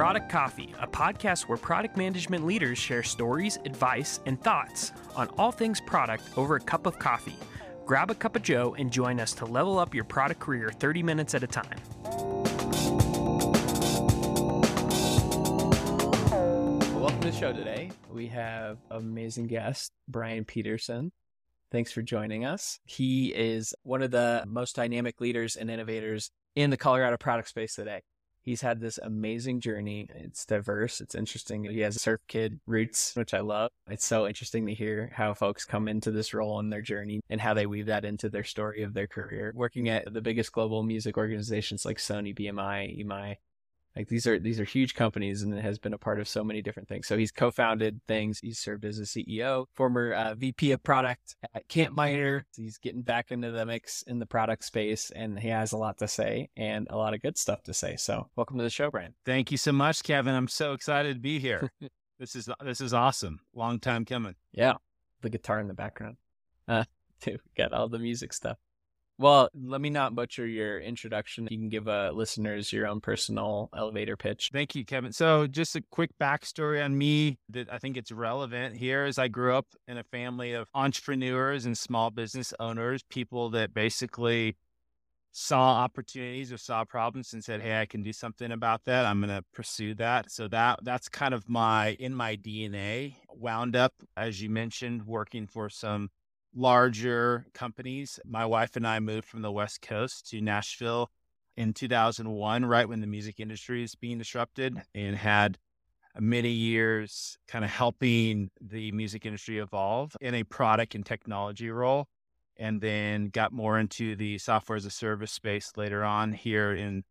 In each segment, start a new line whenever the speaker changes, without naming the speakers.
Product Coffee, a podcast where product management leaders share stories, advice, and thoughts on all things product over a cup of coffee. Grab a cup of Joe and join us to level up your product career 30 minutes at a time.
Welcome to the show today. We have amazing guest, Brian Peterson. Thanks for joining us. He is one of the most dynamic leaders and innovators in the Colorado product space today. He's had this amazing journey. It's diverse. It's interesting. He has surf kid roots, which I love. It's so interesting to hear how folks come into this role in their journey and how they weave that into their story of their career. Working at the biggest global music organizations like Sony, BMI, EMI, like these are these are huge companies and it has been a part of so many different things. So he's co-founded things. He's served as a CEO, former uh, VP of product at CampMinder. He's getting back into the mix in the product space and he has a lot to say and a lot of good stuff to say. So welcome to the show, Brian.
Thank you so much, Kevin. I'm so excited to be here. this is this is awesome. Long time coming.
Yeah, the guitar in the background. Uh, too. Got all the music stuff. Well, let me not butcher your introduction. You can give uh, listeners your own personal elevator pitch.
Thank you, Kevin. So, just a quick backstory on me that I think it's relevant here is I grew up in a family of entrepreneurs and small business owners, people that basically saw opportunities or saw problems and said, "Hey, I can do something about that. I'm going to pursue that." So that that's kind of my in my DNA. Wound up, as you mentioned, working for some larger companies. My wife and I moved from the West Coast to Nashville in 2001, right when the music industry is being disrupted, and had many years kind of helping the music industry evolve in a product and technology role. And then got more into the software as a service space later on here in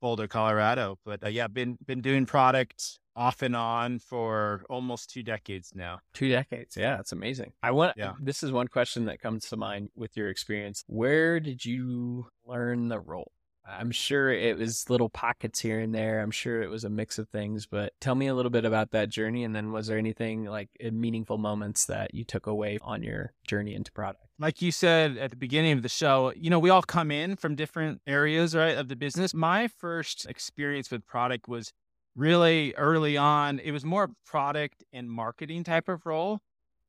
Boulder, Colorado. But uh, yeah, been been doing products off and on for almost two decades now.
Two decades. Yeah, that's amazing. I want yeah. this is one question that comes to mind with your experience. Where did you learn the role? I'm sure it was little pockets here and there. I'm sure it was a mix of things, but tell me a little bit about that journey. And then was there anything like meaningful moments that you took away on your journey into product?
Like you said at the beginning of the show, you know, we all come in from different areas, right, of the business. My first experience with product was really early on, it was more product and marketing type of role.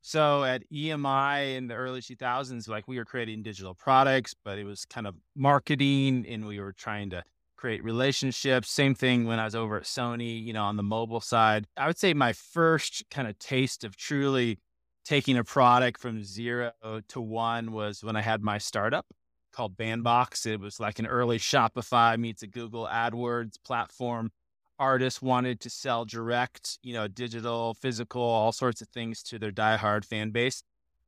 So at EMI in the early 2000s, like we were creating digital products, but it was kind of marketing and we were trying to create relationships. Same thing when I was over at Sony, you know, on the mobile side. I would say my first kind of taste of truly taking a product from zero to one was when I had my startup called Bandbox. It was like an early Shopify meets a Google AdWords platform artists wanted to sell direct, you know, digital, physical, all sorts of things to their diehard fan base.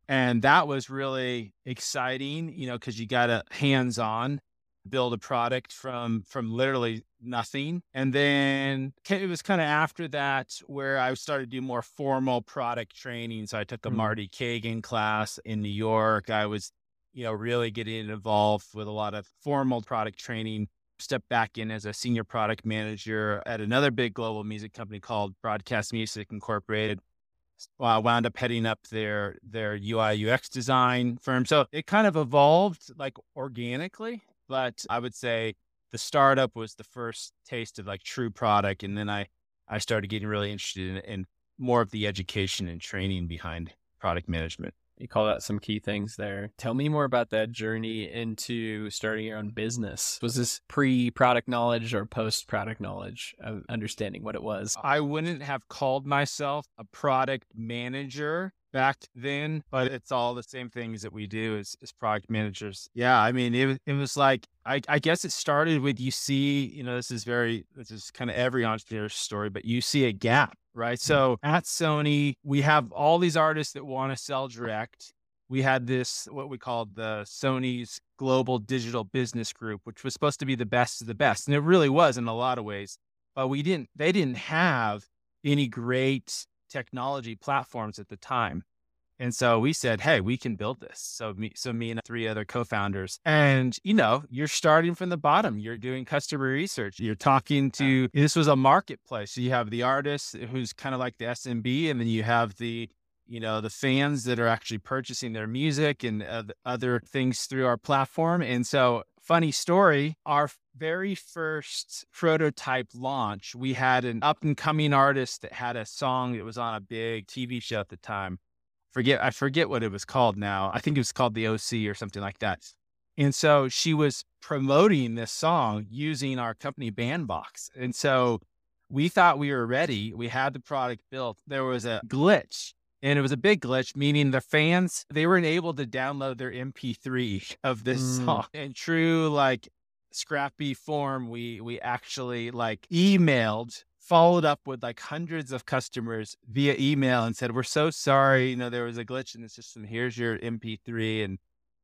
And that was really exciting, you know, because you got a hands on build a product from from literally nothing and then it was kind of after that where i started to do more formal product training so i took a mm-hmm. Marty Cagan class in new york i was you know really getting involved with a lot of formal product training stepped back in as a senior product manager at another big global music company called Broadcast Music Incorporated. Uh, wound up heading up their their UI UX design firm. So it kind of evolved like organically, but I would say the startup was the first taste of like true product, and then I I started getting really interested in, in more of the education and training behind product management.
You call out some key things there. Tell me more about that journey into starting your own business. Was this pre product knowledge or post product knowledge of understanding what it was?
I wouldn't have called myself a product manager back then, but it's all the same things that we do as, as product managers. Yeah, I mean, it, it was like, I, I guess it started with you see, you know, this is very, this is kind of every entrepreneur's story, but you see a gap right? So at Sony, we have all these artists that want to sell direct. We had this, what we called the Sony's Global Digital Business Group, which was supposed to be the best of the best. And it really was in a lot of ways. But we didn't, they didn't have any great technology platforms at the time. And so we said, "Hey, we can build this." So me, so me and three other co-founders, and you know, you're starting from the bottom. You're doing customer research. You're talking to. This was a marketplace. So you have the artist who's kind of like the SMB, and then you have the, you know, the fans that are actually purchasing their music and uh, other things through our platform. And so, funny story, our very first prototype launch, we had an up and coming artist that had a song that was on a big TV show at the time forget I forget what it was called now. I think it was called the OC or something like that. And so she was promoting this song using our company Bandbox. And so we thought we were ready. We had the product built. There was a glitch and it was a big glitch, meaning the fans, they weren't able to download their MP3 of this mm. song. In true like scrappy form, we we actually like emailed followed up with like hundreds of customers via email and said, We're so sorry. You know, there was a glitch in the system. Here's your MP3. And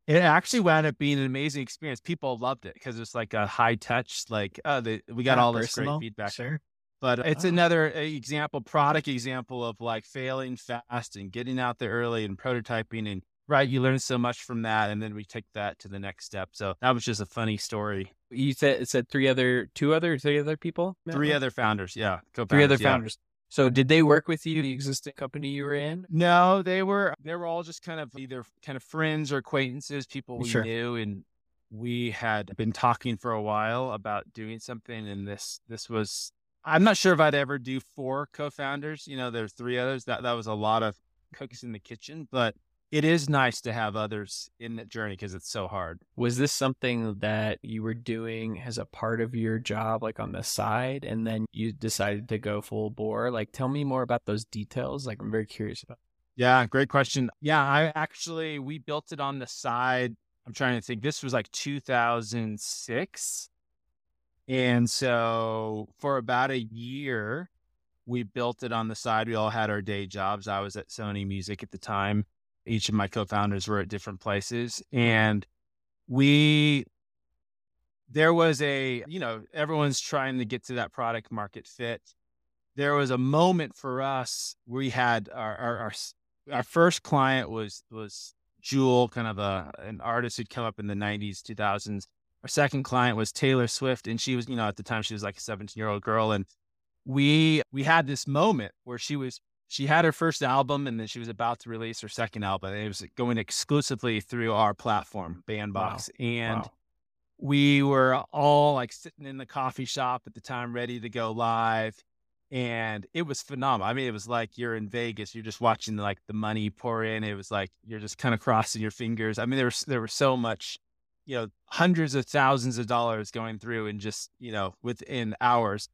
it actually wound up being an amazing experience. People loved it because it's like a high touch, like, oh, they, we got all this great feedback.
Sure.
But uh, it's oh. another example, product example of like failing fast and getting out there early and prototyping and right, you learn so much from that. And then we take that to the next step. So that was just a funny story.
You said it said three other, two other, three other people,
three other founders. Yeah,
three other founders. So did they work with you, the existing company you were in?
No, they were. They were all just kind of either kind of friends or acquaintances, people we sure. knew, and we had been talking for a while about doing something. And this this was. I'm not sure if I'd ever do four co-founders. You know, there's three others. That that was a lot of cooks in the kitchen, but it is nice to have others in that journey because it's so hard.
Was this something that you were doing as a part of your job, like on the side, and then you decided to go full bore? Like, tell me more about those details. Like, I'm very curious about.
Yeah, great question. Yeah, I actually we built it on the side. I'm trying to think. This was like 2006, and so for about a year, we built it on the side. We all had our day jobs. I was at Sony Music at the time each of my co-founders were at different places and we there was a you know everyone's trying to get to that product market fit there was a moment for us we had our our our, our first client was was Jewel, kind of a an artist who'd come up in the 90s 2000s our second client was Taylor Swift and she was you know at the time she was like a 17 year old girl and we we had this moment where she was she had her first album and then she was about to release her second album. It was going exclusively through our platform, Bandbox. Wow. And wow. we were all like sitting in the coffee shop at the time, ready to go live. And it was phenomenal. I mean, it was like you're in Vegas, you're just watching like the money pour in. It was like you're just kind of crossing your fingers. I mean, there was there was so much, you know, hundreds of thousands of dollars going through in just, you know, within hours.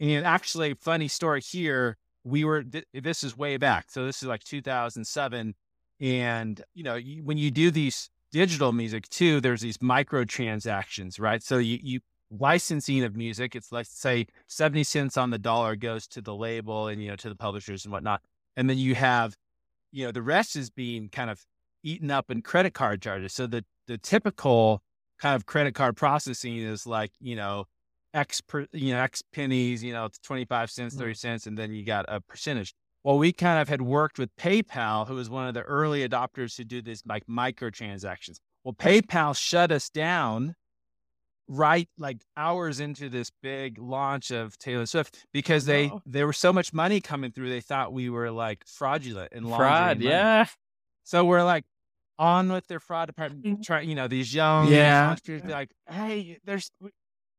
And actually, funny story here we were th- this is way back so this is like 2007 and you know you, when you do these digital music too there's these micro transactions right so you, you licensing of music it's let's say 70 cents on the dollar goes to the label and you know to the publishers and whatnot and then you have you know the rest is being kind of eaten up in credit card charges so the the typical kind of credit card processing is like you know X per, you know, X pennies, you know, 25 cents, 30 mm. cents, and then you got a percentage. Well, we kind of had worked with PayPal, who was one of the early adopters to do this like microtransactions. Well, PayPal shut us down right like hours into this big launch of Taylor Swift because they oh. there was so much money coming through they thought we were like fraudulent and
fraud, yeah.
So we're like on with their fraud department, mm. trying you know these young
yeah
like, hey, there's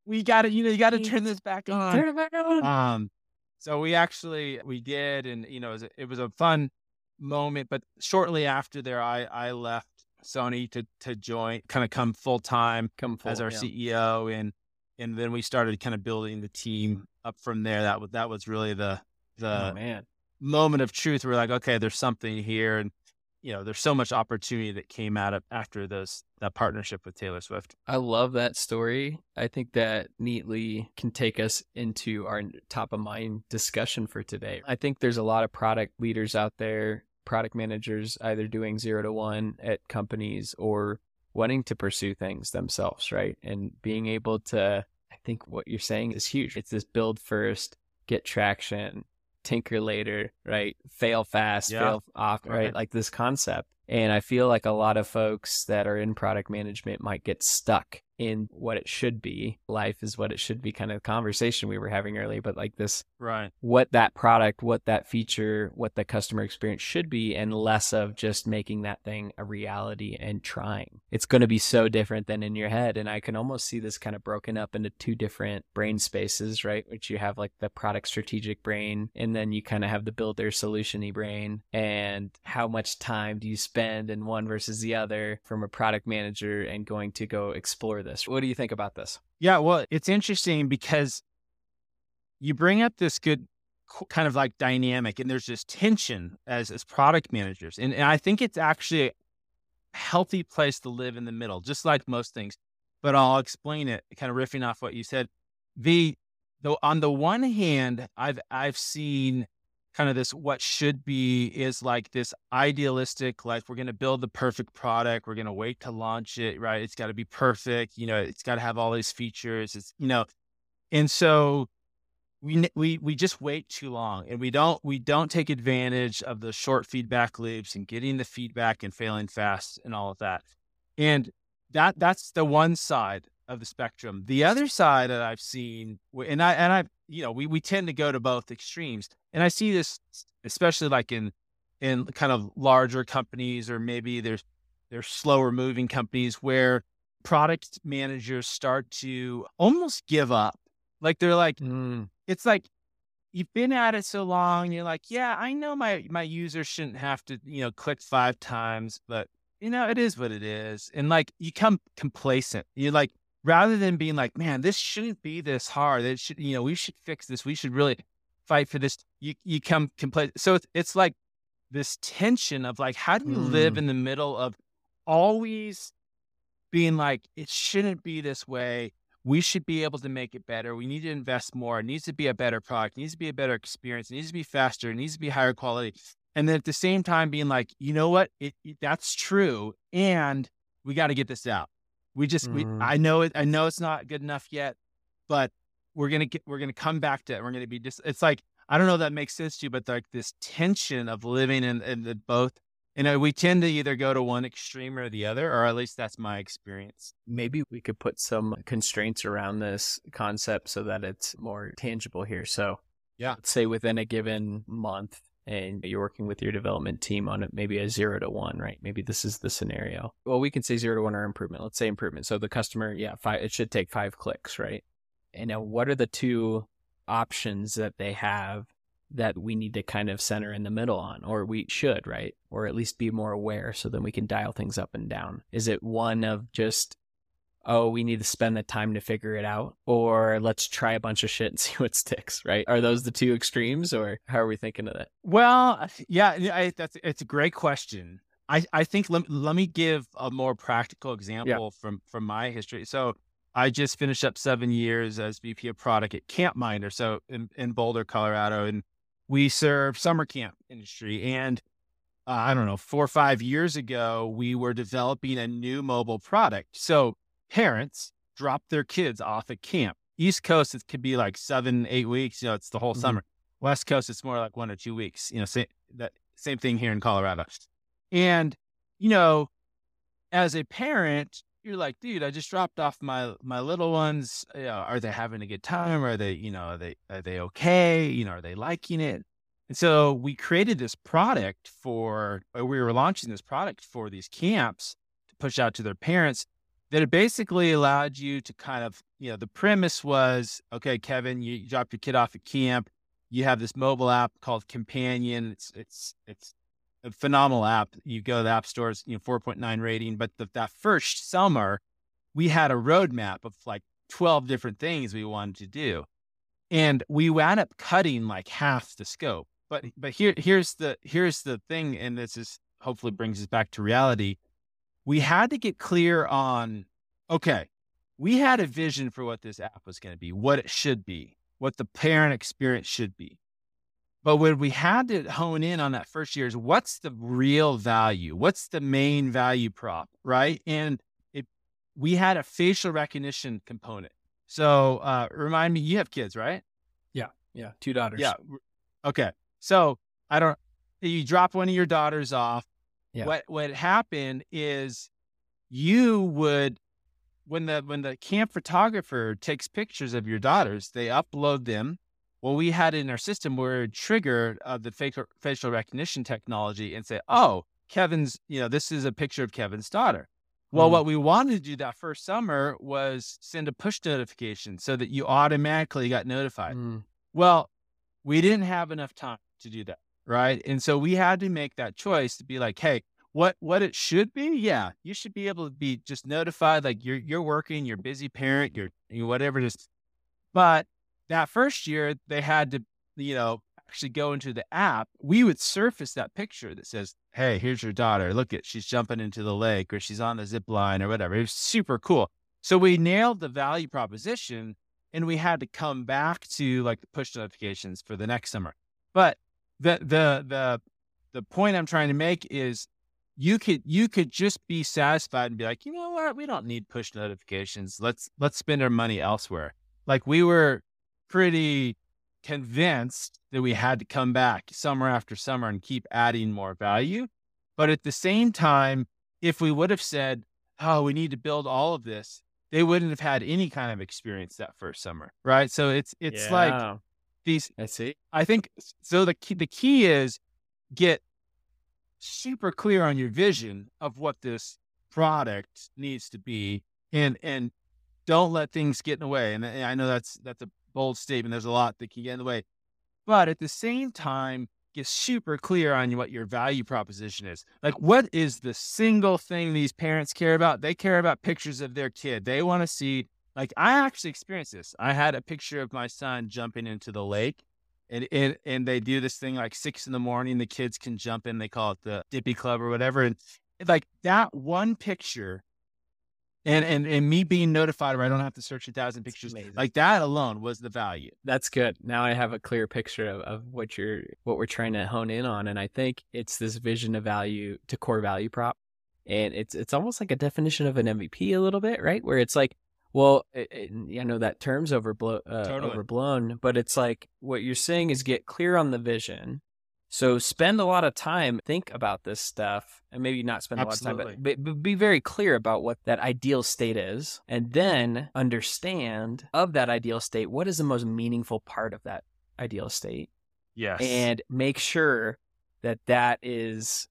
we got to, you know, you got to turn this back on.
Turn it back on.
Um, so we actually we did, and you know, it was, a, it was a fun moment. But shortly after there, I I left Sony to to join, kind of come full time,
come full,
as our yeah. CEO, and and then we started kind of building the team up from there. That was that was really the the
oh, man
moment of truth. We're like, okay, there's something here, and you know, there's so much opportunity that came out of after those that partnership with Taylor Swift.
I love that story. I think that neatly can take us into our top of mind discussion for today. I think there's a lot of product leaders out there, product managers either doing zero to one at companies or wanting to pursue things themselves, right? And being able to I think what you're saying is huge. It's this build first, get traction, tinker later, right? Fail fast, yeah. fail off, right? right? Like this concept. And I feel like a lot of folks that are in product management might get stuck in what it should be. Life is what it should be kind of conversation we were having earlier, but like this,
right?
What that product, what that feature, what the customer experience should be, and less of just making that thing a reality and trying. It's going to be so different than in your head. And I can almost see this kind of broken up into two different brain spaces, right? Which you have like the product strategic brain, and then you kind of have the builder solutiony brain. And how much time do you spend in one versus the other from a product manager and going to go explore this? This. What do you think about this?
Yeah, well, it's interesting because you bring up this good kind of like dynamic and there's this tension as as product managers. And, and I think it's actually a healthy place to live in the middle, just like most things. But I'll explain it, kind of riffing off what you said. The though on the one hand, I've I've seen kind of this what should be is like this idealistic like we're going to build the perfect product we're going to wait to launch it right? It's got to be perfect you know it's got to have all these features it's you know and so we we we just wait too long and we don't we don't take advantage of the short feedback loops and getting the feedback and failing fast and all of that. And that that's the one side of the spectrum the other side that i've seen and i and i you know we we tend to go to both extremes and I see this especially like in in kind of larger companies or maybe there's there's slower moving companies where product managers start to almost give up. Like they're like, mm. it's like you've been at it so long, you're like, yeah, I know my my user shouldn't have to, you know, click five times, but you know, it is what it is. And like you come complacent. You're like, rather than being like, man, this shouldn't be this hard. It should, you know, we should fix this. We should really fight for this. You you come complete. So it's, it's like this tension of like, how do you mm. live in the middle of always being like, it shouldn't be this way. We should be able to make it better. We need to invest more. It needs to be a better product. It needs to be a better experience. It needs to be faster. It needs to be higher quality. And then at the same time, being like, you know what? It, it that's true, and we got to get this out. We just, mm. we, I know it. I know it's not good enough yet, but we're gonna get we're gonna come back to it. We're gonna be just it's like I don't know if that makes sense to you, but like this tension of living in, in the both. You know, we tend to either go to one extreme or the other, or at least that's my experience.
Maybe we could put some constraints around this concept so that it's more tangible here. So,
yeah,
let's say within a given month, and you're working with your development team on it, maybe a zero to one, right? Maybe this is the scenario. Well, we can say zero to one or improvement. Let's say improvement. So the customer, yeah, five, it should take five clicks, right? And now what are the two options that they have that we need to kind of center in the middle on, or we should, right? Or at least be more aware so then we can dial things up and down. Is it one of just, oh, we need to spend the time to figure it out, or let's try a bunch of shit and see what sticks, right? Are those the two extremes, or how are we thinking of that?
Well, yeah, I, that's it's a great question. I, I think let, let me give a more practical example yeah. from from my history. So I just finished up seven years as VP of product at CampMinder, so in, in Boulder, Colorado, and we serve summer camp industry. And uh, I don't know, four or five years ago, we were developing a new mobile product. So parents drop their kids off at camp. East Coast, it could be like seven, eight weeks. You know, it's the whole mm-hmm. summer. West Coast, it's more like one or two weeks. You know, same that same thing here in Colorado. And you know, as a parent, you're like, dude, I just dropped off my my little ones. You know, are they having a good time? Are they, you know, are they are they okay? You know, are they liking it? And so we created this product for, we were launching this product for these camps to push out to their parents that it basically allowed you to kind of, you know, the premise was, okay, Kevin, you dropped your kid off at camp. You have this mobile app called Companion. It's, it's, it's a phenomenal app. You go to the app stores, you know, 4.9 rating. But the, that first summer, we had a roadmap of like 12 different things we wanted to do. And we wound up cutting like half the scope. But but here here's the here's the thing, and this is hopefully brings us back to reality. We had to get clear on, okay, we had a vision for what this app was going to be, what it should be, what the parent experience should be. But what we had to hone in on that first year is what's the real value? What's the main value prop, right? And it, we had a facial recognition component. So uh, remind me, you have kids, right?
Yeah, yeah, two daughters.
Yeah. Okay. So I don't. You drop one of your daughters off.
Yeah.
What what happened is you would when the when the camp photographer takes pictures of your daughters, they upload them. Well, we had in our system where it triggered uh, the facial facial recognition technology and say, "Oh, Kevin's, you know, this is a picture of Kevin's daughter." Well,
Mm.
what we wanted to do that first summer was send a push notification so that you automatically got notified.
Mm.
Well, we didn't have enough time to do that, right? And so we had to make that choice to be like, hey, what what it should be? Yeah, you should be able to be just notified, like you're you're working, you're busy parent, you're you whatever is. But that first year, they had to, you know, actually go into the app. We would surface that picture that says, "Hey, here's your daughter. Look at she's jumping into the lake, or she's on the zip line, or whatever." It was super cool. So we nailed the value proposition and we had to come back to like the push notifications for the next summer. But the the the the point I'm trying to make is you could you could just be satisfied and be like, you know what, we don't need push notifications. Let's let's spend our money elsewhere. Like we were pretty convinced that we had to come back summer after summer and keep adding more value. But at the same time, if we would have said, oh, we need to build all of this, they wouldn't have had any kind of experience that first summer, right? So it's it's like
Yeah,
these.
I see.
I think so. The key, the key is get super clear on your vision of what this product needs to be, and and don't let things get in the way. And I know that's that's a bold statement. There's a lot that can get in the way, but at the same time, get super clear on what your value proposition is. Like, what is the single thing these parents care about? They care about pictures of their kid. They want to see. Like, I actually experienced this. I had a picture of my son jumping into the lake. And, and and they do this thing like six in the morning. The kids can jump in. They call it the Dippy Club or whatever. And like that one picture, and and and me being notified where I don't have to search a thousand pictures, like that alone was the value.
That's good. Now I have a clear picture of, of what you're what we're trying to hone in on. And I think it's this vision of value to core value prop. And it's it's almost like a definition of an MVP a little bit, right? Where it's like, well, it, it, I know that term's overblown, uh,
Totally.
overblown, but it's like what you're saying is get clear on the vision. So spend a lot of time, think about this stuff, and maybe not spend a lot of time, but, but be very clear about what that ideal state is, and then understand of that ideal state what is the most meaningful part of that ideal state,
Yes.
and make sure that that is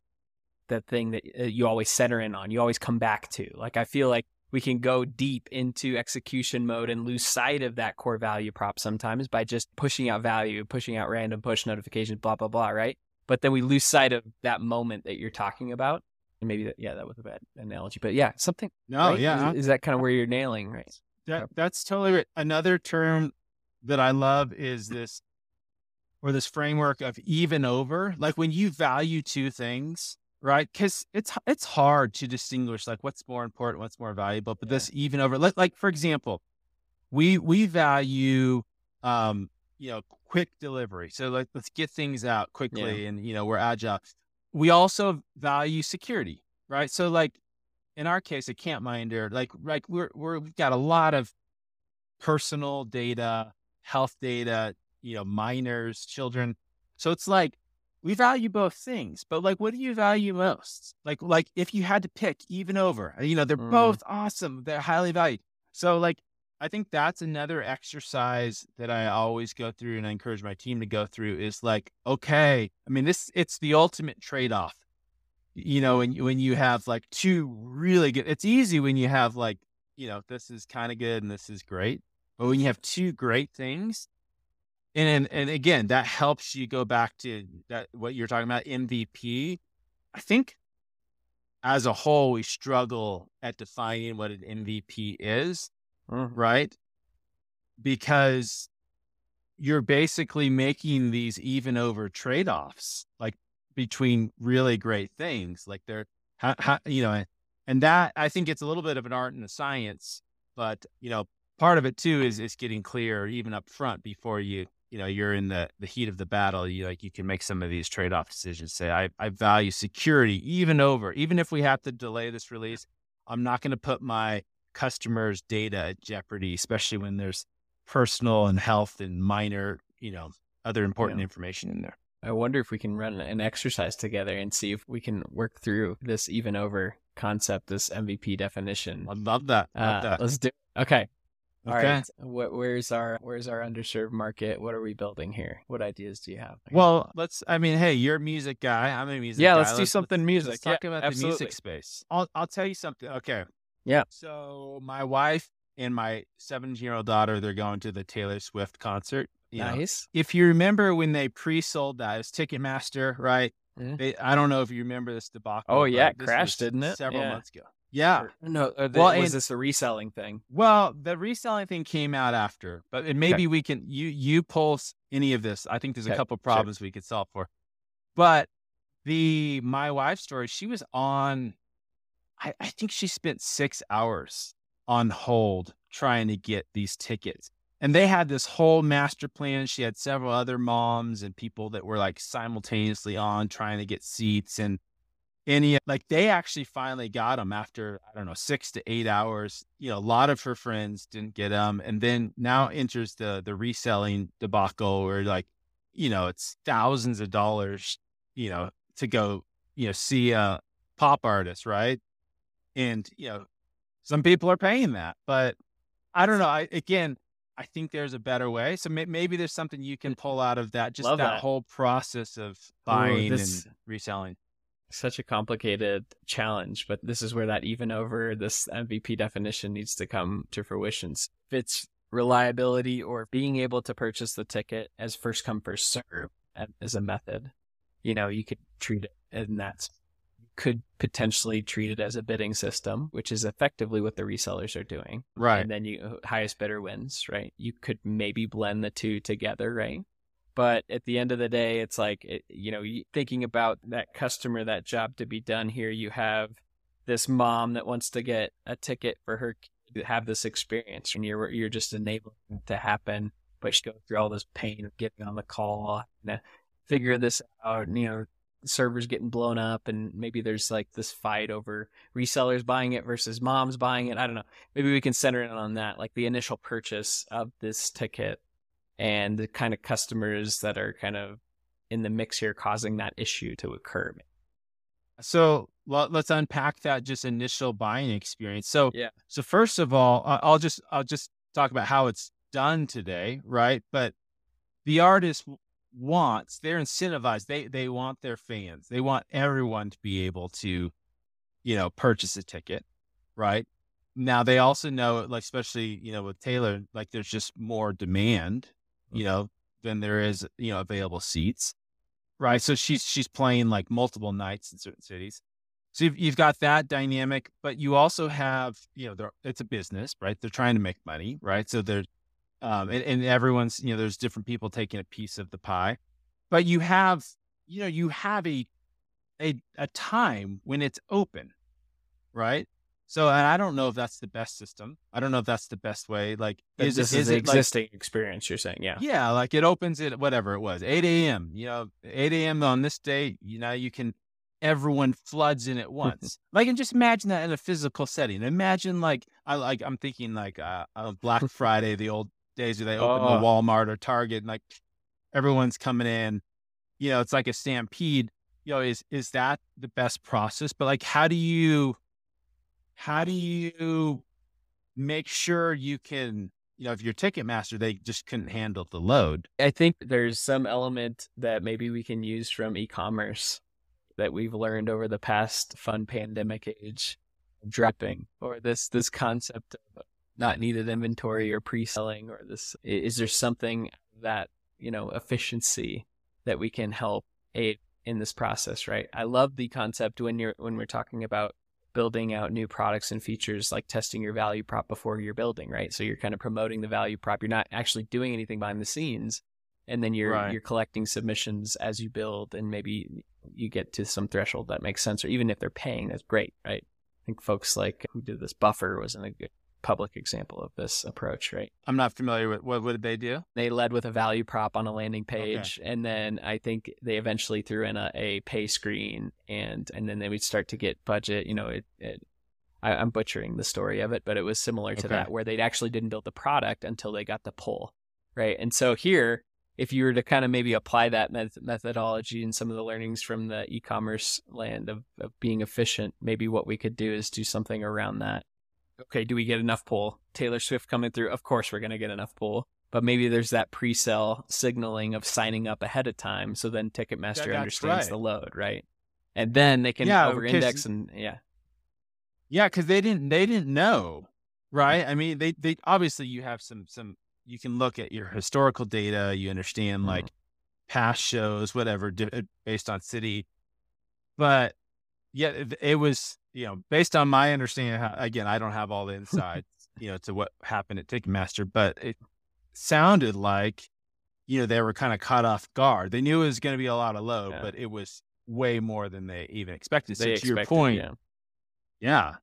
the thing that uh, you always center in on, you always come back to. Like I feel like we can go deep into execution mode and lose sight of that core value prop sometimes by just pushing out value, pushing out random push notifications, blah blah blah, right? But then we lose sight of that moment that you're talking about. And maybe that, yeah, that was a bad analogy, but yeah, something.
no,
right?
Yeah,
is, is that kind of where you're nailing, right?
That that's totally right. Another term that I love is this or this framework of even over. Like when you value two things, right? Because it's it's hard to distinguish like what's more important, what's more valuable. But this even over, like, like for example, we we value um you know quick delivery. So like let's get things out quickly, and you know we're agile. We also value security, right? So like in our case, a CampMinder, like like we're we're we've got a lot of personal data, health data, you know, minors, children. So it's like we value both things, but like what do you value most? Like like if you had to pick even over, you know, they're
Mm.
both awesome, they're highly valued. So like I think that's another exercise that I always go through and I encourage my team to go through is like, okay, I mean this it's the ultimate trade-off you know, when when you have like two really good, it's easy when you have like, you know, this is kind of good and this is great. But when you have two great things, and, and and again, that helps you go back to that what you're talking about MVP. I think as a whole, we struggle at defining what an MVP is,
Mm.
right? Because you're basically making these even over trade offs, like between really great things. Like they're, how, how, you know, and that I think it's a little bit of an art and a science, but you know, part of it too is is getting clear even up front before you you know you're in the the heat of the battle you like you can make some of these trade-off decisions say i i value security even over even if we have to delay this release i'm not going to put my customers data at jeopardy especially when there's personal and health and minor you know other important yeah. information in there
i wonder if we can run an exercise together and see if we can work through this even over concept this mvp definition
i love that, love uh, that.
let's do it. okay all okay. right. What, where's our where's our underserved market? What are we building here? What ideas do you have?
Well, let's. I mean, hey, you're a music guy. I'm a music.
Yeah,
guy.
let's do let's, something
let's,
music.
Let's talk about absolutely. the music space. I'll I'll tell you something. Okay.
Yeah.
So my wife and my 17 year old daughter, they're going to the Taylor Swift concert.
You nice.
Know, if you remember when they pre-sold that, it was Ticketmaster, right? Mm-hmm. They, I don't know if you remember this debacle.
Oh yeah, it crashed, didn't it?
Several
yeah.
months ago. Yeah.
no, uh, the, well, was and, this a reselling thing?
Well, the reselling thing came out after, but maybe okay. we can you you pulse any of this. I think there's a okay. couple problems sure. we could solve for. But the my wife's story, she was on I, I think she spent six hours on hold trying to get these tickets. And they had this whole master plan. She had several other moms and people that were like simultaneously on trying to get seats. And any like they actually finally got them after i don't know six to eight hours. You know a lot of her friends didn't get them and then now enters the the reselling debacle where like you know it's thousands of dollars you know to go you know see a pop artist right? And you know some people are paying that but i don't know I, again i think there's a better way. So may, maybe there's something you can pull out of that just that,
that,
whole process of buying Ooh, this, and reselling
such a complicated challenge, but this is where that even over this MVP definition needs to come to fruition. If it's reliability or being able to purchase the ticket as first come first serve as a method, you know, you could treat it and that's could potentially treat it as a bidding system, which is effectively what the resellers are doing.
Right.
And then you highest bidder wins, right? You could maybe blend the two together, right? But at the end of the day, it's like, you know, thinking about that customer, that job to be done here, you have this mom that wants to get a ticket for her to have this experience and you're, you're just enabling it to happen. But she goes through all this pain of getting on the call and uh, figure this out. And, you know, servers getting blown up and maybe there's like this fight over resellers buying it versus moms buying it. I don't know. Maybe we can center in on that, like the initial purchase of this ticket and the kind of customers that are kind of in the mix here causing that issue to occur.
So let's unpack that just initial buying experience. So
yeah.
So first of all, I'll just I'll just talk about how it's done today, right? But the artist wants they're incentivized. They they want their fans. They want everyone to be able to, you know, purchase a ticket, right? Now they also know, like especially you know with Taylor, like there's just more demand you know, than there is, you know, available seats. Right. So she's she's playing like multiple nights in certain cities. So you've, you've got that dynamic, but you also have, you know, it's a business, right? They're trying to make money, right? So there's, um, and, and everyone's, you know, there's different people taking a piece of the pie, but you have, you know, you have a, a, a time when it's open, right? So, and I don't know if that's the best system. I don't know if that's the best way. Like,
is this is, is existing like, experience? You're saying, yeah,
yeah. Like it opens it, whatever it was, 8 a.m. You know, 8 a.m. on this day. You know, you can. Everyone floods in at once. like, and just imagine that in a physical setting. Imagine like I like I'm thinking like uh, Black Friday, the old days where they open oh. the Walmart or Target, and like everyone's coming in. You know, it's like a stampede. You know, is is that the best process? But like, how do you how do you make sure you can you know if you're ticketmaster they just couldn't handle the load?
I think there's some element that maybe we can use from e-commerce that we've learned over the past fun pandemic age dropping or this this concept of not needed inventory or pre-selling or this is there something that you know efficiency that we can help aid in this process right? I love the concept when you're when we're talking about building out new products and features like testing your value prop before you're building, right? So you're kind of promoting the value prop. You're not actually doing anything behind the scenes. And then you're right. you're collecting submissions as you build and maybe you get to some threshold that makes sense, or even if they're paying, that's great, right? I think folks like who did this Buffer was in a good public example of this approach, right?
I'm not familiar with what what did they do?
They led with a value prop on a landing page, okay. and then I think they eventually threw in a, a, pay screen, and and then they would start to get budget. You know, it, it I, am butchering the story of it, but it was similar to okay. that, where they actually didn't build the product until they got the pull, right? And so here, if you were to kind of maybe apply that methodology and some of the learnings from the e-commerce land of, of being efficient, maybe what we could do is do something around that. Okay, do we get enough pull? Taylor Swift coming through, of course we're going to get enough pull, but maybe there's that pre-sale signaling of signing up ahead of time, so then Ticketmaster yeah, understands right. the load, right? And then they can yeah, over-index and yeah.
Yeah, because they didn't they didn't know, right? I mean, they they obviously you have some some you can look at your historical data, you understand like mm. past shows, whatever, uh, based on city, but yeah, it, it, was you know based on my understanding. How, again, I don't have all the insights, you know, to what happened at Ticketmaster, but it sounded like you know they were kind of caught off guard. They knew it was going to be a lot of load, yeah. but it was way more than they even expected. So they to expected, your point, yeah. Yeah.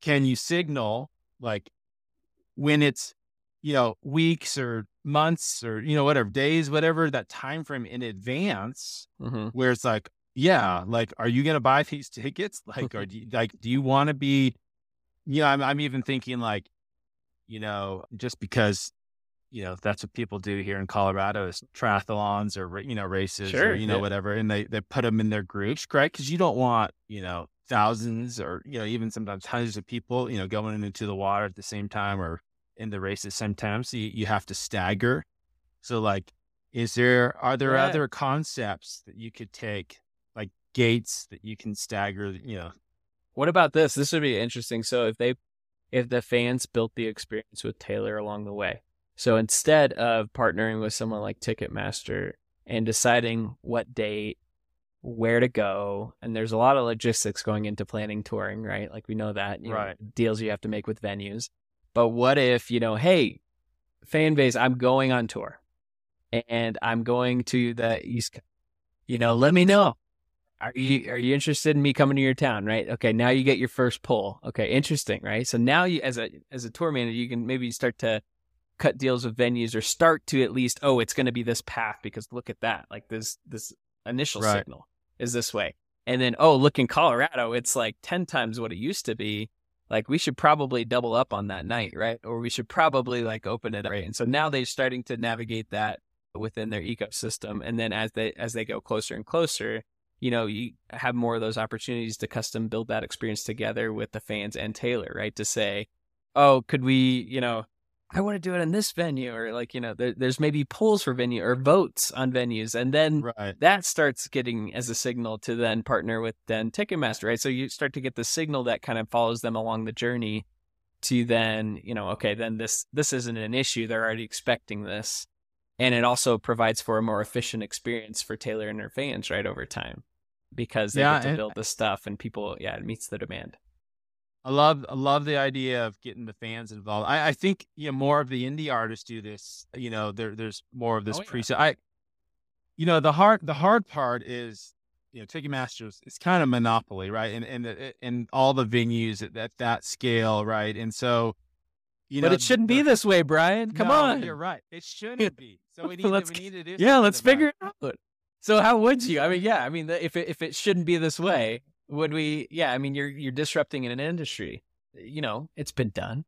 Can you signal like when it's, you know, weeks or months or, you know, whatever days, whatever that time frame in advance mm-hmm. where it's like, yeah, like, are you going to buy these tickets? Like, or do you, like, do you want to be, you know, I'm, I'm even thinking like, you know, just because you know that's what people do here in Colorado is triathlons or you know races sure, or you know yeah. whatever, and they they put them in their groups, right? Because you don't want you know thousands or you know even sometimes hundreds of people you know going into the water at the same time or in the race at the same time so you, you have to stagger so like is there are there yeah. other concepts that you could take gates that you can stagger you know.
What about this? This would be interesting. So if they if the fans built the experience with taylor along the way so instead of partnering with someone like ticketmaster and deciding what date where to go and there's a lot of logistics going into planning touring right? Like we know that you
right.
know, deals you have to make with venues. But what if you know hey fan base i'm going on tour and i'm going to the east you know let me know are you are you interested in me coming to your town right okay now you get your first pull okay interesting right so now you as a as a tour manager you can maybe start to cut deals with venues or start to at least oh it's going to be this path because look at that like this this initial right. signal is this way. And then, oh, look in Colorado, it's like 10 times what it used to be. Like we should probably double up on that night, right? Or we should probably like open it up. Right? And so now they're starting to navigate that within their ecosystem. And then as they as they go closer and closer, you know, you have more of those opportunities to custom build that experience together with the fans and Taylor, right? To say, oh, could we, you know, I want to do it in this venue, or like you know, there, there's maybe polls for venue or votes on venues, and then
right.
that starts getting as a signal to then partner with then Ticketmaster, right? So you start to get the signal that kind of follows them along the journey to then you know, okay, then this this isn't an issue; they're already expecting this, and it also provides for a more efficient experience for Taylor and her fans, right, over time, because they yeah, get to build the stuff and people, yeah, it meets the demand.
I love I love the idea of getting the fans involved. I, I think you know more of the indie artists do this. You know, there there's more of this oh, preset. Yeah. I you know the hard the hard part is you know Ticketmaster is kind of monopoly, right? And and uh, and all the venues at, at that scale, right? And so
you know, but it shouldn't be this way, Brian. Come
no,
on,
you're right. It shouldn't be. So we need,
let's,
to, we need to do.
Yeah, let's figure it out. So how would you? I mean, yeah, I mean, if it, if it shouldn't be this way, would we? Yeah, I mean, you're you're disrupting an industry. You know, it's been done.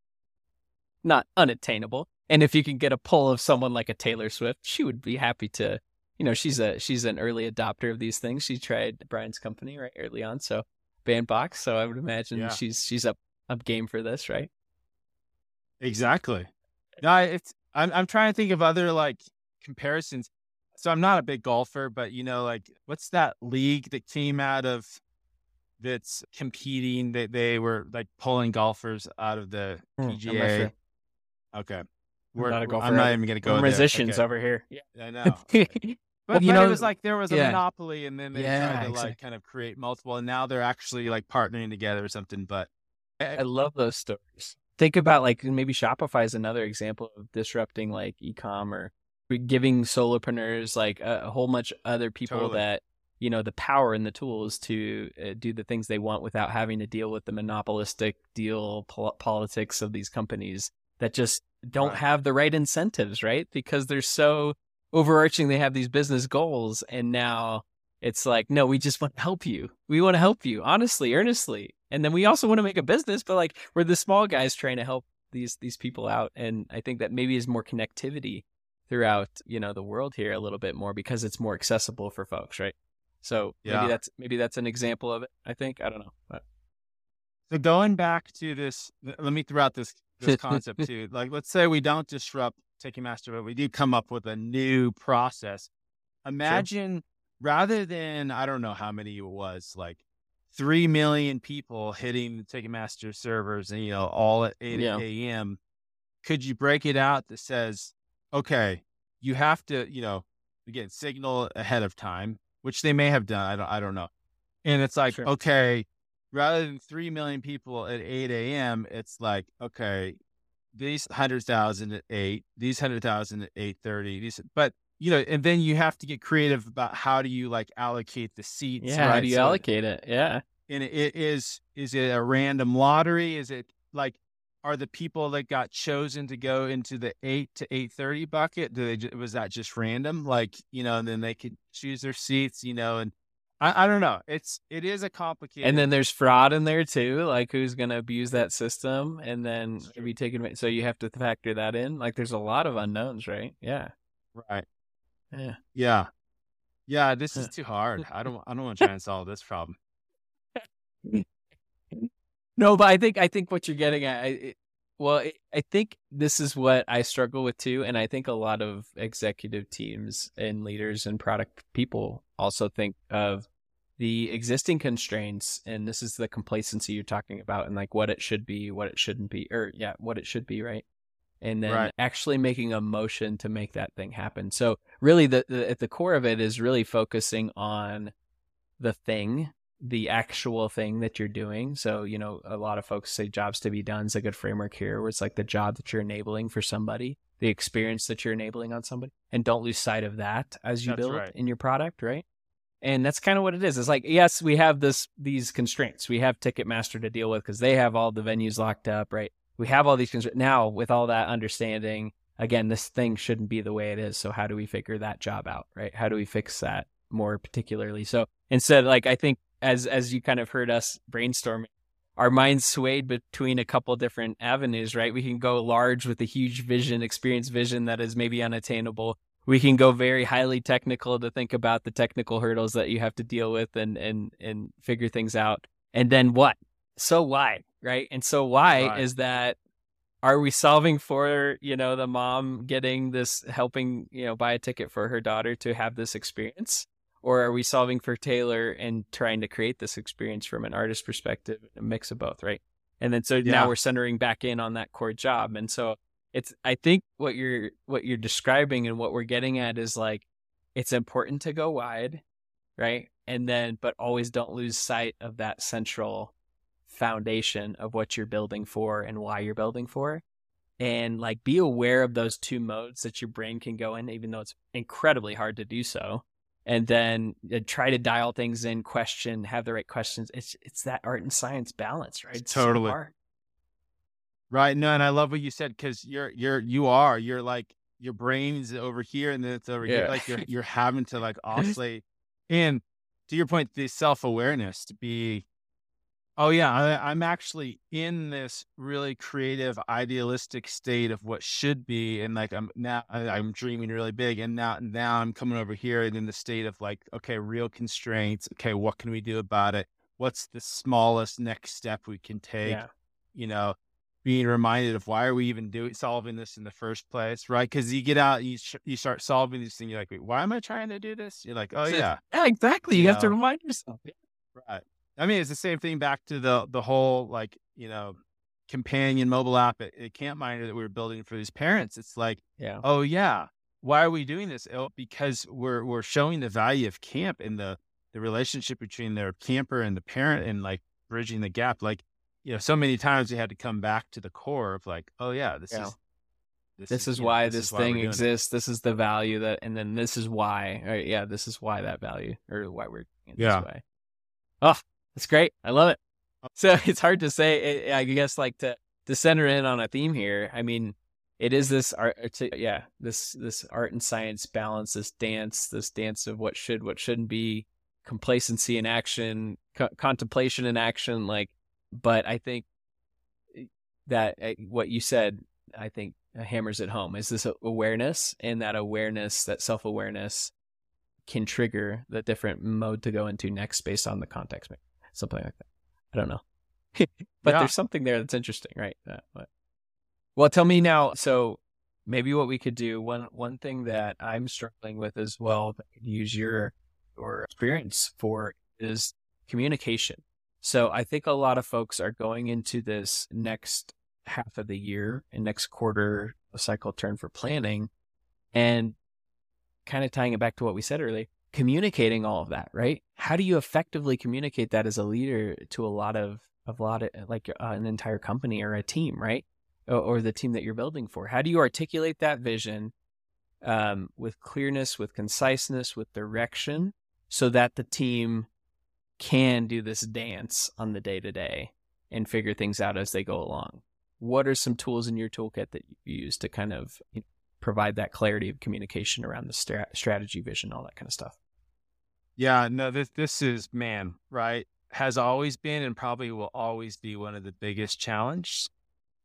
Not unattainable. And if you can get a pull of someone like a Taylor Swift, she would be happy to. You know, she's a she's an early adopter of these things. She tried Brian's company right early on, so Bandbox. So I would imagine yeah. she's she's up up game for this, right?
Exactly. No, it's I'm I'm trying to think of other like comparisons. So I'm not a big golfer, but you know, like what's that league that came out of that's competing. That they, they were like pulling golfers out of the PGA. Hmm, okay,
we're, not a golfer.
I'm not even going to go.
musicians
okay.
over here.
Yeah, I know. But, well, you know, it was like there was a yeah. monopoly, and then they yeah, tried to exactly. like kind of create multiple, and now they're actually like partnering together or something. But
I, I love those stories. Think about like maybe Shopify is another example of disrupting like e-com or giving solopreneurs like a, a whole bunch other people totally. that you know the power and the tools to uh, do the things they want without having to deal with the monopolistic deal pol- politics of these companies that just don't
Right.
have the right incentives right because they're so overarching they have these business goals and now it's like no we just want to help you we want to help you honestly earnestly and then we also want to make a business but like we're the small guys trying to help these these people out and i think that maybe is more connectivity throughout you know the world here a little bit more because it's more accessible for folks right so
Yeah.
maybe that's maybe that's an example of it i think i don't know but
So going back to this, let me throw out this this concept too. Like, let's say we don't disrupt Ticketmaster, but we do come up with a new process. Imagine rather than I don't know how many it was, like three million people hitting the Ticketmaster servers, and you know all at eight
Yeah.
a.m. Could you break it out that says, okay, you have to, you know, again, signal ahead of time, which they may have done. I don't, I don't know. And it's like,
Sure.
okay, rather than 3 million people at 8 a.m., it's like, okay, these 100,000 at 8, these 100,000 at 8.30, these, but, you know, and then you have to get creative about how do you like allocate the seats.
yeah how do you
So-
allocate it yeah
and it- it is, is it a random lottery? Is it like, are the people that got chosen to go into the 8 to 8.30 bucket, do they, was that just random? Like, you know, and then they could choose their seats, you know, and I, I don't know. It's, it is a complicated.
and then there's fraud in there too like who's going to abuse that system and then be taken so you have to factor that in like there's a lot of unknowns right yeah
right.
yeah
Yeah. Yeah, this is too hard. I don't I don't want to try and solve this problem.
No, but I think I think what you're getting at, I, it, well, I- I think this is what I struggle with too, and I think a lot of executive teams and leaders and product people also think of the existing constraints, and this is the complacency you're talking about, and like what it should be, what it shouldn't be, or yeah, what it should be, right? And then
Right.
actually making a motion to make that thing happen. So really, the, the at the core of it is really focusing on the thing the actual thing that you're doing. So, you know, a lot of folks say jobs to be done is a good framework here where it's like the job that you're enabling for somebody, the experience that you're enabling on somebody, and don't lose sight of that as you
That's
build
right.
in your product, right? And that's kind of what it is. It's like, yes, we have this these constraints. We have Ticketmaster to deal with because they have all the venues locked up, right? We have all these constraints. Now, with all that understanding, again, this thing shouldn't be the way it is. So how do we figure that job out, right? How do we fix that more particularly? So instead, like I think as as you kind of heard us brainstorming, our minds swayed between a couple different avenues, right? We can go large with a huge vision, experience vision that is maybe unattainable. We can go very highly technical to think about the technical hurdles that you have to deal with and and and figure things out. And then what? So why, right? And so why
Right.
is that are we solving for, you know, the mom getting this helping, you know, buy a ticket for her daughter to have this experience? Or are we solving for Taylor and trying to create this experience from an artist perspective, a mix of both, right? And then so
Yeah.
now we're centering back in on that core job. And so it's I think what you're what you're describing and what we're getting at is like it's important to go wide, right? And then but always don't lose sight of that central foundation of what you're building for and why you're building for. And like be aware of those two modes that your brain can go in, even though it's incredibly hard to do so. And then uh, try to dial things in, question, have the right questions. It's it's that art and science balance, right? It's
Totally.
hard.
Right. No, and I love what you said because you're you're you are you're like your brain's over here and then it's over here. Like you're you're having to like oscillate. And to your point, the self awareness to be, oh yeah, I, I'm actually in this really creative, idealistic state of what should be, and like I'm now I, I'm dreaming really big, and now now I'm coming over here and in the state of like, okay, real constraints. Okay, what can we do about it? What's the smallest next step we can take?
Yeah.
you know, being reminded of why are we even doing solving this in the first place, right? Because you get out, you sh- you start solving these things. You're like, Wait, why am I trying to do this? You're like, oh
So-
yeah,
Yeah, exactly. You have to remind yourself.
right. I mean, it's the same thing back to the the whole like you know companion mobile app at, at CampMinder that we were building for these parents. It's like,
Yeah.
oh yeah, why are we doing this? Oh, because we're we're showing the value of camp and the the relationship between their camper and the parent and like bridging the gap. Like, you know, so many times we had to come back to the core of like, oh yeah, this
Yeah.
is
this, this is, why this, this is thing exists. This is the value that, and then this is why. Right, yeah, this is why that value or why we're doing yeah. this way. Oh, that's great. I love it. So it's hard to say. Eh, eh, I guess like to to center in on a theme here. I mean, it is this art. Yeah, this this art and science balance. This dance. This dance of what should, what shouldn't be. Complacency in action. Co- contemplation in action. Like, but I think eh, that eh, what you said. I think uh, hammers it home is this awareness and that awareness that self-awareness can trigger the different mode to go into next based on the context something like that. I don't know. But yeah. there's something there that's interesting right? Uh, but, well tell me now so maybe what we could do one one thing that i'm struggling with as well that could use your your experience for is communication. So i think a lot of folks are going into this next half of the year and next quarter cycle turn for planning and kind of tying it back to what we said earlier communicating all of that right? How do you effectively communicate that as a leader to a lot of of a lot of like uh, an entire company or a team right? Or, or, the team that you're building for? How do you articulate that vision um, with clearness with conciseness with direction so that the team can do this dance on the day to day and figure things out as they go along? What are some tools in your toolkit that you use to kind of you know, provide that clarity of communication around the stra- strategy, vision, all that kind of stuff?
Yeah, no, this this is man, right? Has always been and probably will always be one of the biggest challenge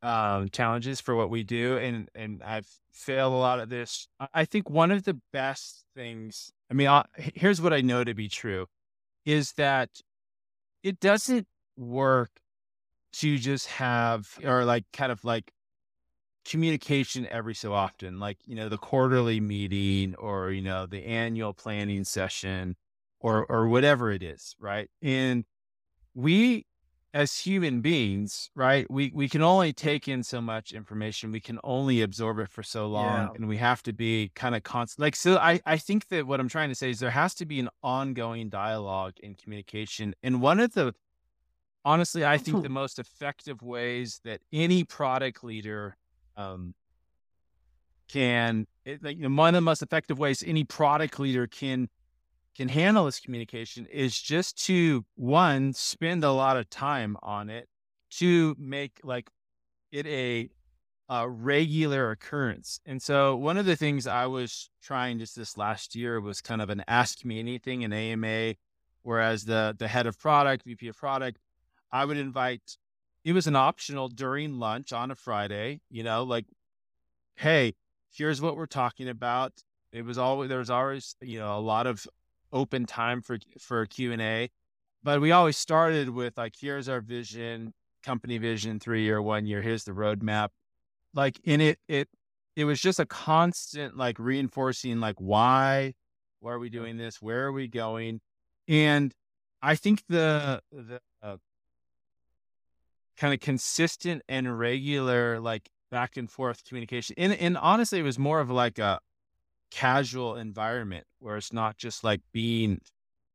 um, challenges for what we do, and and I've failed a lot of this. I think one of the best things. I mean, I'll, here's what I know to be true, is that it doesn't work to just have or like kind of like communication every so often like you know the quarterly meeting or you know the annual planning session or or whatever it is right and we as human beings right we we can only take in so much information we can only absorb it for so long yeah. and we have to be kind of constant like so i i think that what i'm trying to say is there has to be an ongoing dialogue and communication and one of the honestly, I think the most effective ways that any product leader um, can, it, like, you know, one of the most effective ways any product leader can can handle this communication is just to one spend a lot of time on it, to make like it a a regular occurrence. And so one of the things I was trying just this last year was kind of an ask me anything in AMA, whereas the the head of product, VP of product, I would invite, it was an optional during lunch on a Friday, you know, like, hey, here's what we're talking about. It was always, there was always, you know, a lot of open time for, for Q and A, but we always started with like, here's our vision, company vision, three year, one year, here's the roadmap. Like in it, it, it was just a constant like reinforcing like why why are we doing this where are we going and i think the the uh, kind of consistent and regular like back and forth communication. And and honestly, it was more of like a casual environment where it's not just like being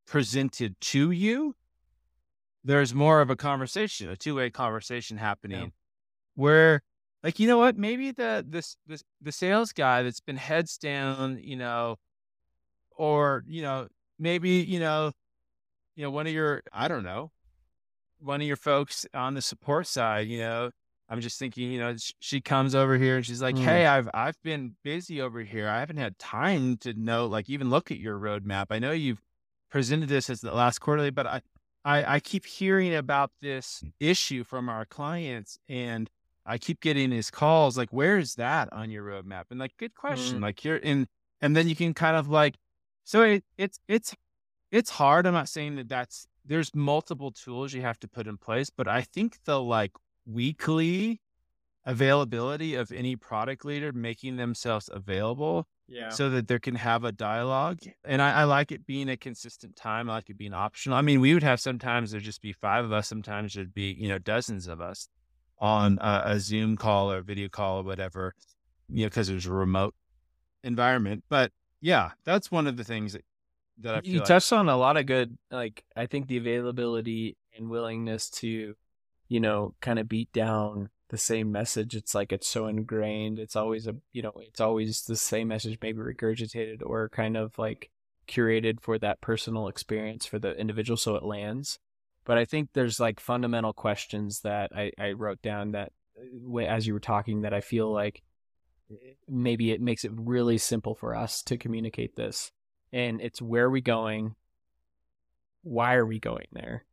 presented to you. There's more of a conversation, a two way conversation happening yeah. where like, you know what, maybe the this this the sales guy that's been heads down, you know, or, you know, maybe, you know, you know, one of your, I don't know, one of your folks on the support side, you know, I'm just thinking, you know, she comes over here and she's like, mm. "Hey, I've I've been busy over here. I haven't had time to know, like, even look at your roadmap. I know you've presented this as the last quarterly, but I, I, I keep hearing about this issue from our clients, and I keep getting these calls, like, where is that on your roadmap? And like, good question. Mm. Like, you're in, and then you can kind of like, so it, it's it's it's hard. I'm not saying that that's there's multiple tools you have to put in place, but I think the like weekly availability of any product leader making themselves available yeah. so that there can have a dialogue. And I, I, like it being a consistent time. I like it being optional. I mean, we would have sometimes there'd just be five of us. Sometimes there'd be, you know, dozens of us on a, a Zoom call or video call or whatever, you know, because there's a remote environment. But yeah, that's one of the things that that I
you
like.
touched on a lot of good like I think the availability and willingness to you know kind of beat down the same message. It's like it's so ingrained. It's always a you know, it's always the same message, maybe regurgitated or kind of like curated for that personal experience for the individual so it lands. But I think there's like fundamental questions that I, I wrote down that uh, as you were talking that I feel like eh, maybe it makes it really simple for us to communicate this. And it's where are we going? Why are we going there?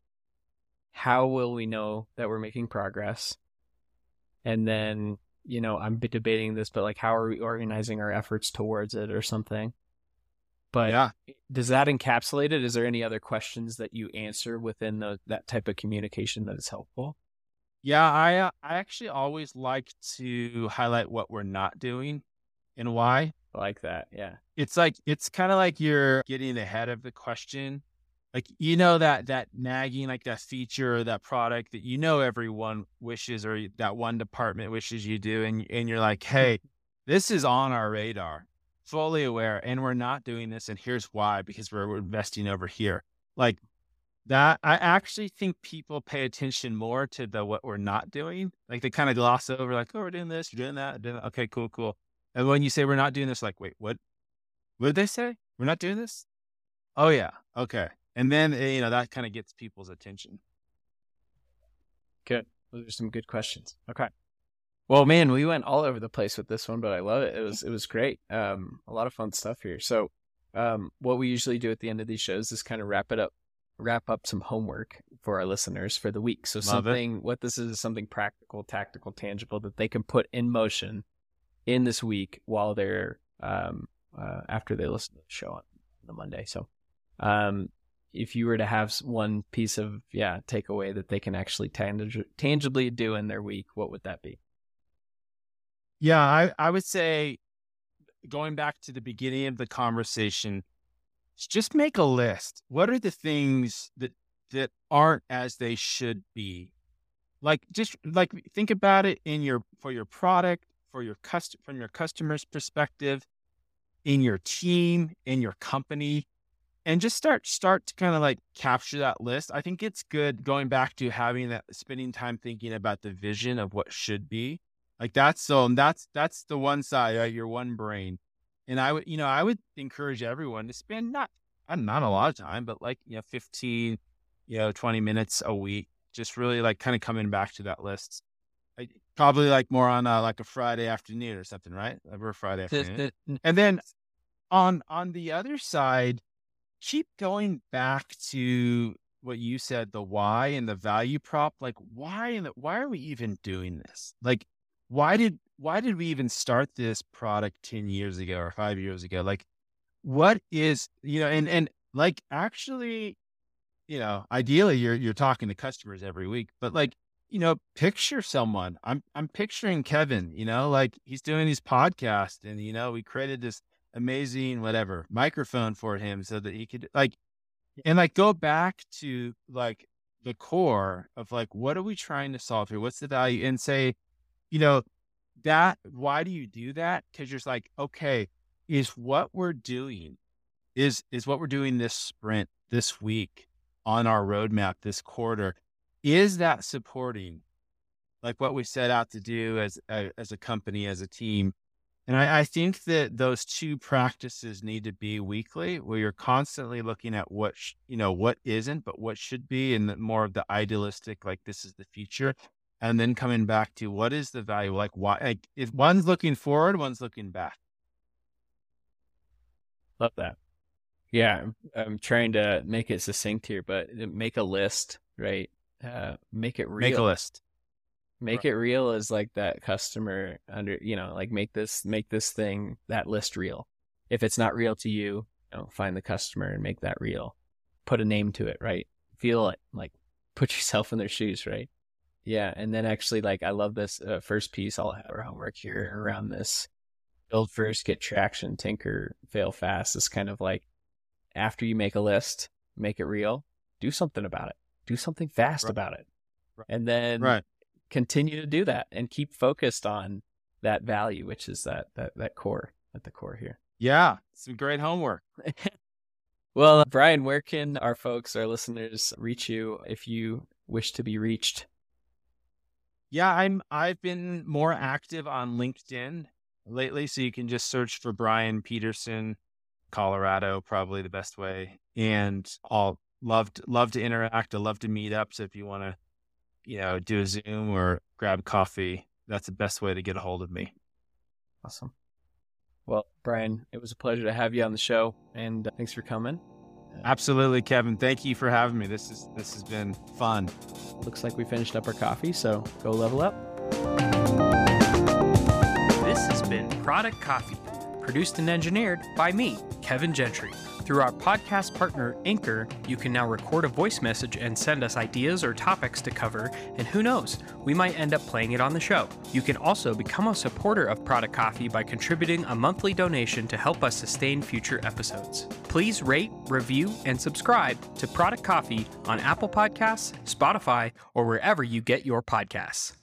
How will we know that we're making progress? and then you know i'm debating this but like how are we organizing our efforts towards it or something? But yeah. does that encapsulate it? Is there any other questions that you answer within the, that type of communication that is helpful?
Yeah i uh, i actually always like to highlight what we're not doing and why.
I like that yeah.
It's like it's kind of like you're getting ahead of the question like you know that that nagging like that feature or that product that you know everyone wishes or that one department wishes you do and and you're like hey this is on our radar fully aware and we're not doing this and here's why because we're investing over here. Like that i actually think people pay attention more to the what we're not doing. Like they kind of gloss over like oh we're doing this you're doing that, doing that. okay cool cool. And when you say we're not doing this like wait what? What did they say? We're not doing this? Oh yeah. Okay and then eh, you know that kind of gets people's attention.
Good. Those are some good questions. Okay. Well, man, we went all over the place with this one, but I love it. It was it was great. Um, a lot of fun stuff here. So, um, what we usually do at the end of these shows is kind of wrap it up, wrap up some homework for our listeners for the week. So love something it. what this is is something practical, tactical, tangible that they can put in motion in this week while they're um uh, after they listen to the show on the Monday. So, um, if you were to have one piece of yeah takeaway that they can actually tang- tangibly do in their week, what would that be?
Yeah, I I would say going back to the beginning of the conversation, just make a list. What are the things that that aren't as they should be? Like just like think about it in your for your product, for your cust from your customer's perspective, in your team, in your company and just start start to kind of like capture that list. I think it's good going back to having that spending time thinking about the vision of what should be. Like that's so that's that's the one side, right? Your one brain. And I would, you know, I would encourage everyone to spend not uh, not a lot of time, but like, you know, 15, you know, 20 minutes a week, just really like kind of coming back to that list. I, probably like more on a, like a Friday afternoon or something, right? We're Friday afternoon. and then on on the other side, keep going back to what you said, the why and the value prop. Like, why and why are we even doing this? Like, why did why did we even start this product 10 years ago or five years ago? Like, what is, you know, and and like actually, you know, ideally you're you're talking to customers every week, but like, you know, picture someone. I'm I'm picturing Kevin, you know, like he's doing these podcasts and you know, we created this amazing whatever microphone for him so that he could like and like go back to like the core of like what are we trying to solve here? What's the value? And say you know that why do you do that? Because you're like okay is what we're doing is is what we're doing this sprint this week on our roadmap this quarter is that supporting like what we set out to do as a, as a company as a team and I, I, think that those two practices need to be weekly, where you're constantly looking at what sh- you know what isn't, but what should be, and more of the idealistic, like this is the future, and then coming back to what is the value, like why? Like if one's looking forward, one's looking back.
Love that. Yeah, I'm trying to make it succinct here, but make a list, right? Uh, make it real.
Make a list
make right. it real is like that customer under you know like make this make this thing that list real. If it's not real to you, you know, find the customer and make that real. Put a name to it right? Feel it like put yourself in their shoes right? Yeah and then actually like i love this uh, first piece i'll have our homework here around this build first get traction tinker fail fast is kind of like after you make a list make it real do something about it. Do something fast right. about it. And then
right
continue to do that and keep focused on that value, which is that that that core at the core here.
Yeah, some great homework.
well, Brian, where can our folks, our listeners, reach you if you wish to be reached?
Yeah, I'm I've been more active on LinkedIn lately, so you can just search for Brian Peterson, Colorado, probably the best way. And I'll love to, love to interact. I love to meet up. So if you want to, you know, do a Zoom or grab coffee, that's the best way to get a hold of me.
Awesome. Well, Brian, it was a pleasure to have you on the show, and uh, thanks for coming.
Absolutely, Kevin. Thank you for having me. This is this has been fun.
Looks like we finished up our coffee, so go level up.
This has been Product Coffee, produced and engineered by me, Kevin Gentry. Through our podcast partner, Anchor, you can now record a voice message and send us ideas or topics to cover, and who knows, we might end up playing it on the show. You can also become a supporter of Product Coffee by contributing a monthly donation to help us sustain future episodes. Please rate, review, and subscribe to Product Coffee on Apple Podcasts, Spotify, or wherever you get your podcasts.